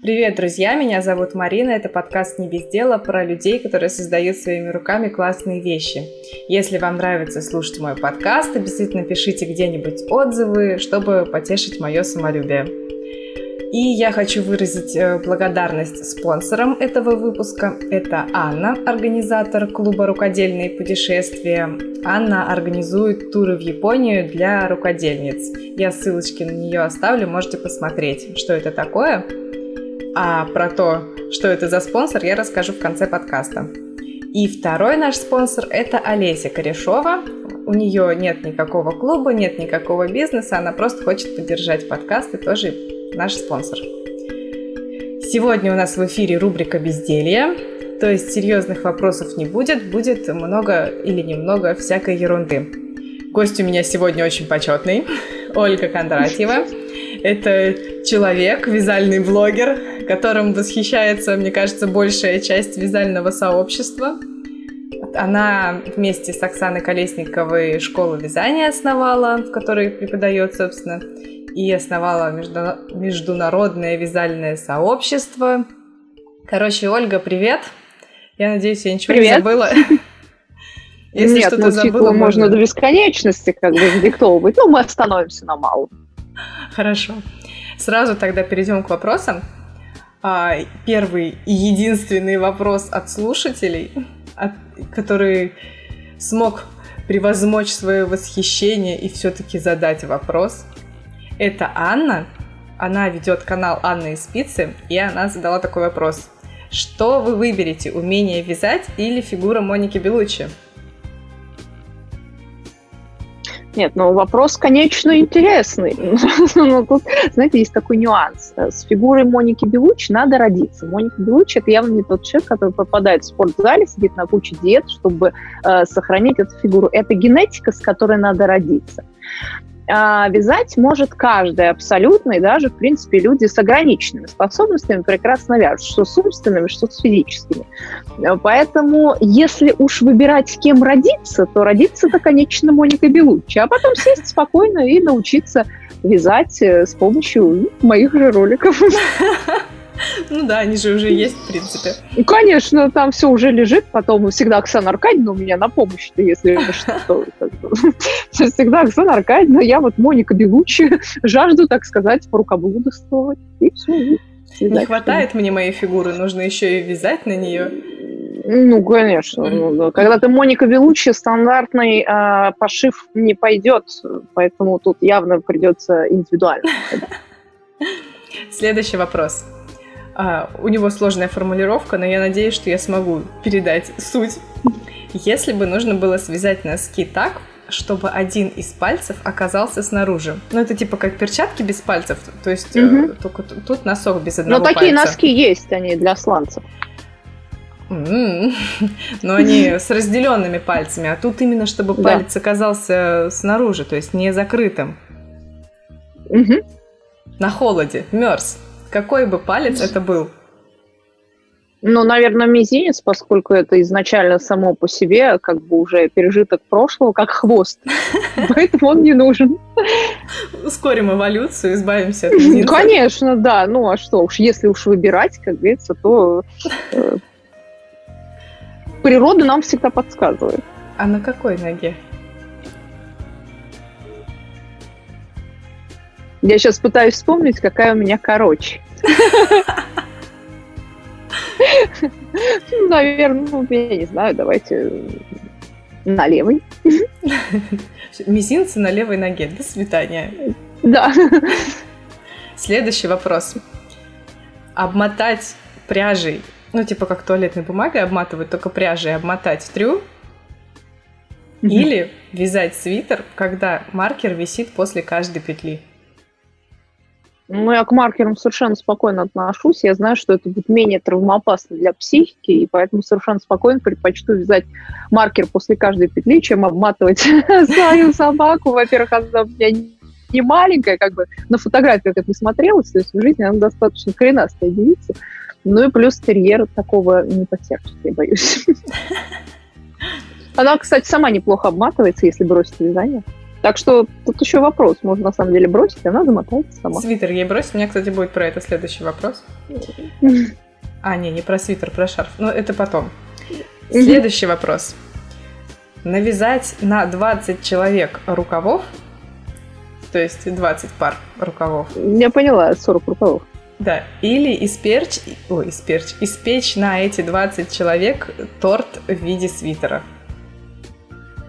Привет, друзья! Меня зовут Марина. Это подкаст «Не без дела» про людей, которые создают своими руками классные вещи. Если вам нравится слушать мой подкаст, обязательно пишите где-нибудь отзывы, чтобы потешить мое самолюбие. И я хочу выразить э, благодарность спонсорам этого выпуска. Это Анна, организатор клуба «Рукодельные путешествия». Анна организует туры в Японию для рукодельниц. Я ссылочки на нее оставлю, можете посмотреть, что это такое. А про то, что это за спонсор, я расскажу в конце подкаста. И второй наш спонсор – это Олеся Корешова. У нее нет никакого клуба, нет никакого бизнеса, она просто хочет поддержать подкаст и тоже наш спонсор. Сегодня у нас в эфире рубрика «Безделье», то есть серьезных вопросов не будет, будет много или немного всякой ерунды. Гость у меня сегодня очень почетный, Ольга Кондратьева. Это человек, вязальный блогер, которым восхищается, мне кажется, большая часть вязального сообщества. Она вместе с Оксаной Колесниковой школу вязания основала, в которой преподает, собственно, и основала международное вязальное сообщество. Короче, Ольга, привет. Я надеюсь, я ничего привет. не забыла. Если Нет, что-то ну, забыла, можно... можно до бесконечности как бы диктовывать. Ну, мы остановимся на малом. Хорошо. Сразу тогда перейдем к вопросам. А, первый и единственный вопрос от слушателей, от, который смог превозмочь свое восхищение и все-таки задать вопрос. Это Анна. Она ведет канал Анна из спицы, и она задала такой вопрос. Что вы выберете, умение вязать или фигура Моники Белучи? Нет, ну вопрос, конечно, интересный. Но тут, знаете, есть такой нюанс. С фигурой Моники Белучи надо родиться. Моника Белучи – это явно не тот человек, который попадает в спортзале, сидит на куче диет, чтобы э, сохранить эту фигуру. Это генетика, с которой надо родиться а, вязать может каждый абсолютно, и даже, в принципе, люди с ограниченными способностями прекрасно вяжут, что с умственными, что с физическими. Поэтому, если уж выбирать, с кем родиться, то родиться-то, конечно, Моника Белуччи, а потом сесть спокойно и научиться вязать э, с помощью моих же роликов. Ну да, они же уже есть, в принципе. Ну, конечно, там все уже лежит, потом всегда Оксана Аркадьевна у меня на помощь если что. Всегда Оксана Аркадьевна, я вот Моника Белучи, жажду, так сказать, порукоблудствовать, и все. Не хватает мне моей фигуры, нужно еще и вязать на нее. Ну, конечно. Ну, Когда ты Моника Белучи, стандартный э, пошив не пойдет, поэтому тут явно придется индивидуально. Следующий вопрос. А, у него сложная формулировка, но я надеюсь, что я смогу передать суть. Если бы нужно было связать носки так, чтобы один из пальцев оказался снаружи. Ну, это типа как перчатки без пальцев, то есть угу. только тут носок без одного Но такие носки есть, они для сланцев. Mm-hmm. Но они с разделенными пальцами, а тут именно, чтобы да. палец оказался снаружи, то есть не закрытым. Угу. На холоде, мерз. Какой бы палец это был? Ну, наверное, мизинец, поскольку это изначально само по себе как бы уже пережиток прошлого, как хвост. Поэтому он не нужен. Ускорим эволюцию, избавимся от мизинца. Конечно, да. Ну, а что уж, если уж выбирать, как говорится, то э, природа нам всегда подсказывает. А на какой ноге? Я сейчас пытаюсь вспомнить, какая у меня короче. Наверное, ну, я не знаю, давайте на левой. Мизинцы на левой ноге. До свидания. Да. Следующий вопрос. Обмотать пряжей, ну, типа как туалетной бумагой обматывают, только пряжей обмотать трю, или вязать свитер, когда маркер висит после каждой петли. Ну, я к маркерам совершенно спокойно отношусь. Я знаю, что это будет менее травмоопасно для психики, и поэтому совершенно спокойно предпочту вязать маркер после каждой петли, чем обматывать свою собаку. Во-первых, она у меня не маленькая, как бы на фотографиях это не смотрелось, то есть в жизни она достаточно коренастая девица. Ну и плюс терьер такого не потерпит, я боюсь. Она, кстати, сама неплохо обматывается, если бросить вязание. Так что тут еще вопрос. Можно на самом деле бросить, она замотается сама. Свитер ей бросить. У меня, кстати, будет про это следующий вопрос. А, не, не про свитер, про шарф. Но это потом. Следующий вопрос. Навязать на 20 человек рукавов, то есть 20 пар рукавов. Я поняла, 40 рукавов. Да, или испечь, ой, испечь, испечь на эти 20 человек торт в виде свитера.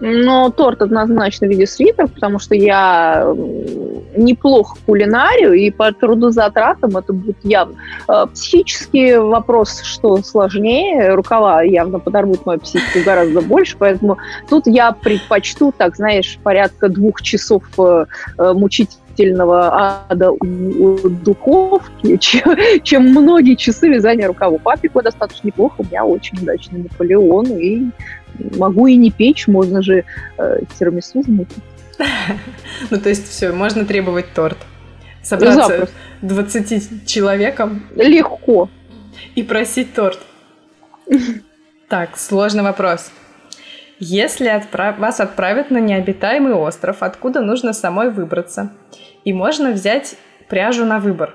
Но торт однозначно в виде свитера, потому что я неплохо кулинарию, и по трудозатратам это будет явно. А, психический вопрос, что сложнее, рукава явно подорвут мою психику гораздо больше, поэтому тут я предпочту, так знаешь, порядка двух часов э, э, мучительного ада у духовки, чем, чем многие часы вязания рукавов. Папику достаточно неплохо, у меня очень удачный Наполеон, и могу и не печь, можно же э, тирамису замутить. Ну, то есть все, можно требовать торт. Собраться 20 человеком. Легко. И просить торт. Так, сложный вопрос. Если отправ... вас отправят на необитаемый остров, откуда нужно самой выбраться, и можно взять пряжу на выбор.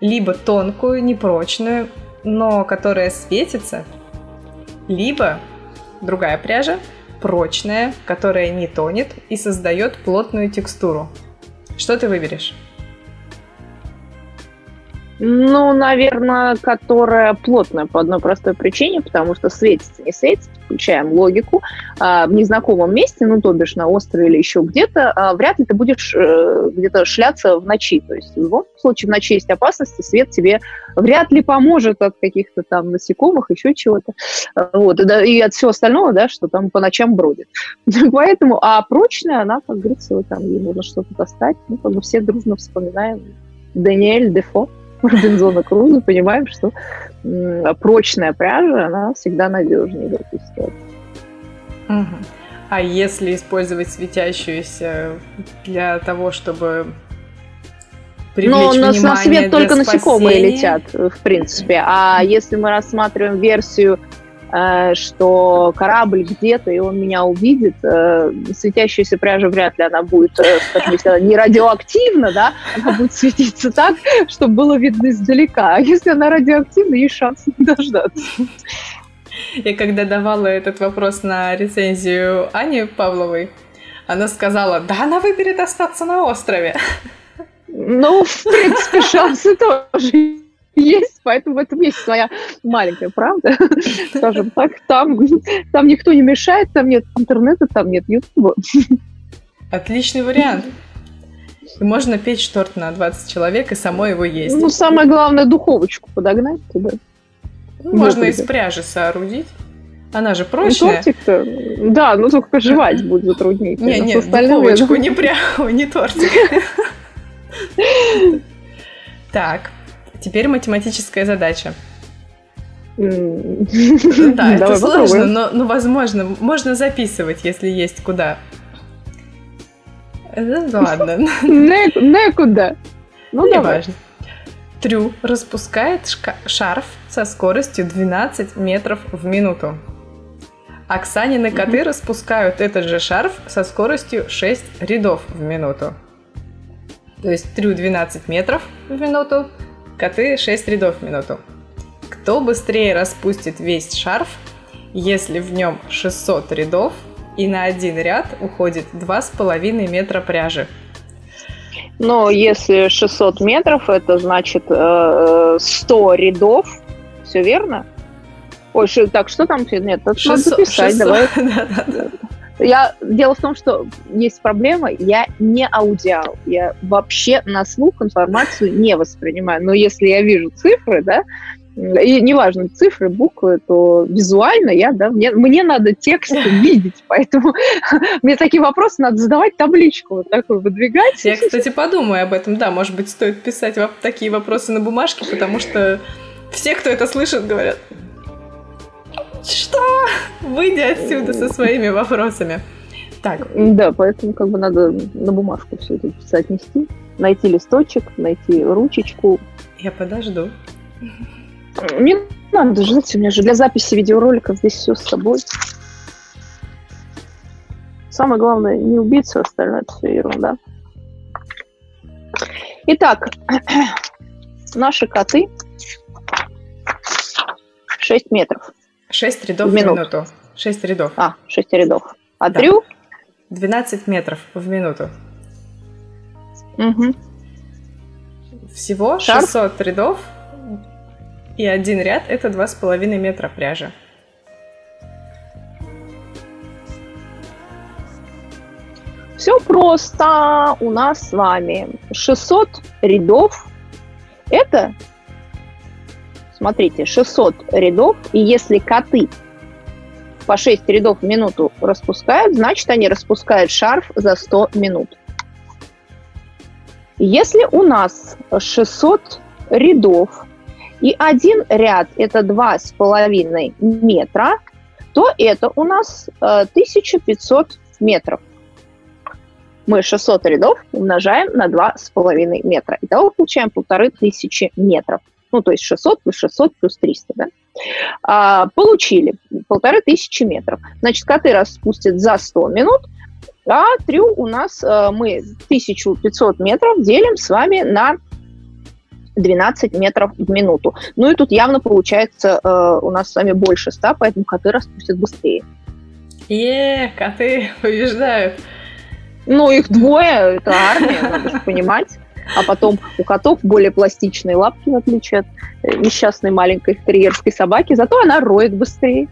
Либо тонкую, непрочную, но которая светится, либо другая пряжа, прочная, которая не тонет и создает плотную текстуру. Что ты выберешь? Ну, наверное, которая плотная по одной простой причине, потому что светится, не светится, включаем логику, а, в незнакомом месте, ну, то бишь на острове или еще где-то, а, вряд ли ты будешь э, где-то шляться в ночи. То есть в любом случае в ночи есть опасность, и свет тебе вряд ли поможет от каких-то там насекомых, еще чего-то. Вот, и от всего остального, да, что там по ночам бродит. Поэтому, а прочная, она, как говорится, вот там ей нужно что-то достать. Ну, как бы все дружно вспоминаем Даниэль Дефо. Робинзона Круза, понимаем, что прочная пряжа, она всегда надежнее в этой ситуации. Угу. А если использовать светящуюся для того, чтобы привлечь Но на, на свет только спасения? насекомые летят, в принципе. А если мы рассматриваем версию что корабль где-то, и он меня увидит. Э, светящаяся пряжа вряд ли она будет, э, скажем, если она не радиоактивна, да, она будет светиться так, чтобы было видно издалека. А если она радиоактивна, есть шанс не дождаться. Я когда давала этот вопрос на рецензию Ани Павловой, она сказала, да, она выберет остаться на острове. Ну, в принципе, шансы тоже есть, поэтому в этом есть своя маленькая правда, скажем так. Там, там никто не мешает, там нет интернета, там нет ютуба. Отличный вариант. И можно печь торт на 20 человек и самой его есть. Ну, самое главное, духовочку подогнать туда. Ну, можно из пряжи соорудить. Она же прочная. тортик-то, да, но только жевать будет затруднить. Не, не, духовочку, не прямо, не тортик. Так, Теперь математическая задача. Да, это сложно, но, но возможно, можно записывать, если есть куда. Ну ладно. Некуда. Ну, Не важно. Трю распускает шарф со скоростью 12 метров в минуту. Оксанины коты распускают этот же шарф со скоростью 6 рядов в минуту. То есть трю 12 метров в минуту, коты 6 рядов в минуту. Кто быстрее распустит весь шарф, если в нем 600 рядов и на один ряд уходит 2,5 метра пряжи? Но если 600 метров, это значит э, 100 рядов, все верно? Ой, так, что там? Нет, это 600, надо записать, 600, давай. Да, да, да. Я, дело в том, что есть проблема, я не аудиал, я вообще на слух информацию не воспринимаю, но если я вижу цифры, да, и неважно, цифры, буквы, то визуально я, да, мне, мне надо текст видеть, поэтому мне такие вопросы надо задавать, табличку вот такую выдвигать. Я, кстати, подумаю об этом, да, может быть, стоит писать такие вопросы на бумажке, потому что все, кто это слышит, говорят, что? Выйди отсюда со своими вопросами. Так. Да, поэтому как бы надо на бумажку все это соотнести. Найти листочек, найти ручечку. Я подожду. Мне надо ждать, у меня же для записи видеороликов здесь все с собой. самое главное не убиться, остальное это все ерунда. Итак, наши коты 6 метров. 6 рядов в минуту. минуту. 6 рядов. А, 6 рядов. А да. трю? 12 метров в минуту. Угу. Всего Шарф? 600 рядов, и один ряд это 2,5 метра пряжи. Все просто у нас с вами 600 рядов. Это, смотрите, 600 рядов, и если коты по 6 рядов в минуту распускают, значит, они распускают шарф за 100 минут. Если у нас 600 рядов, и один ряд – это 2,5 метра, то это у нас 1500 э, метров. Мы 600 рядов умножаем на 2,5 метра. Итого получаем 1500 метров. Ну, то есть 600 плюс 600 плюс 300, да? А, получили полторы тысячи метров. Значит, коты распустят за 100 минут, а трю у нас э, мы 1500 метров делим с вами на 12 метров в минуту. Ну и тут явно получается э, у нас с вами больше 100, поэтому коты распустят быстрее. Е, коты побеждают. Ну, их двое, это армия, надо же понимать. А потом у котов более пластичные лапки, в отличие от э, несчастной маленькой терьерской собаки, зато она роет быстрее.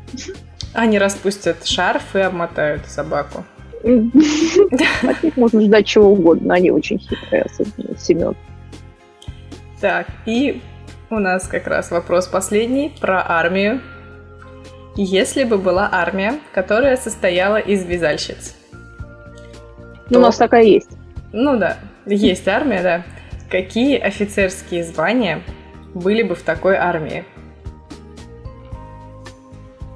Они распустят шарф и обмотают собаку. От них можно ждать чего угодно. Они очень хитрые, особенно Семен. Так, и у нас как раз вопрос последний про армию. Если бы была армия, которая состояла из вязальщиц. Ну, у нас такая есть. Ну да, есть армия, да. Какие офицерские звания были бы в такой армии?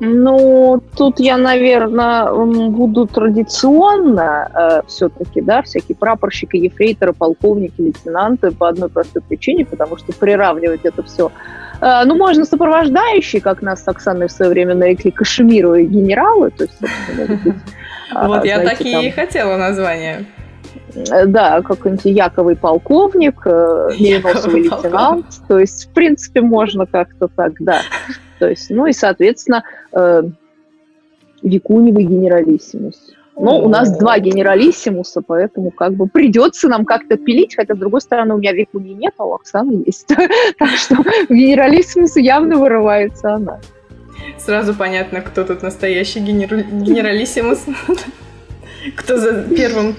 Ну, тут я, наверное, буду традиционно э, все-таки, да, всякие прапорщики, ефрейторы, полковники, лейтенанты по одной простой причине, потому что приравнивать это все э, ну, можно сопровождающие, как нас с Оксаной в свое время нарекли, кашемировые генералы, то есть, собственно, быть, Вот я такие и хотела название. Э, да, какой-нибудь яковый полковник, э, мериносовый лейтенант. То есть, в принципе, можно как-то так, да. То есть, ну и, соответственно, э, викуневый генералиссимус. Но у нас два генералиссимуса, поэтому как бы придется нам как-то пилить, хотя, с другой стороны, у меня викуни нет, а у Оксаны есть. Так что в генералиссимусе явно вырывается она. Сразу понятно, кто тут настоящий генералиссимус. Кто за первым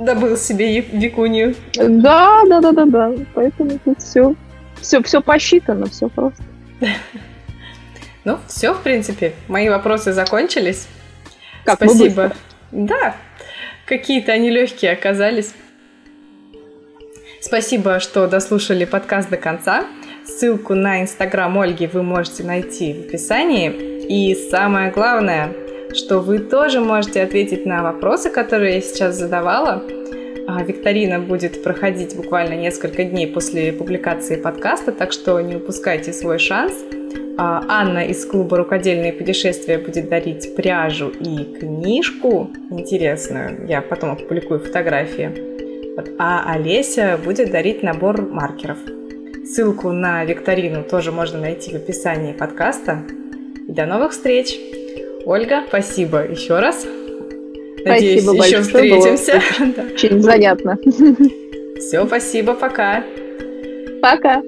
добыл себе викунью. Да, да, да, да, да. Поэтому тут все, все, все посчитано, все просто. Ну, все, в принципе. Мои вопросы закончились. Как Спасибо. Да, какие-то они легкие оказались. Спасибо, что дослушали подкаст до конца. Ссылку на инстаграм Ольги вы можете найти в описании. И самое главное, что вы тоже можете ответить на вопросы, которые я сейчас задавала. А, викторина будет проходить буквально несколько дней после публикации подкаста, так что не упускайте свой шанс. А, Анна из клуба «Рукодельные путешествия» будет дарить пряжу и книжку интересную. Я потом опубликую фотографии. А Олеся будет дарить набор маркеров. Ссылку на викторину тоже можно найти в описании подкаста. До новых встреч! Ольга, спасибо еще раз. Надеюсь, спасибо еще встретимся. Было очень занятно. Все, спасибо, пока. Пока.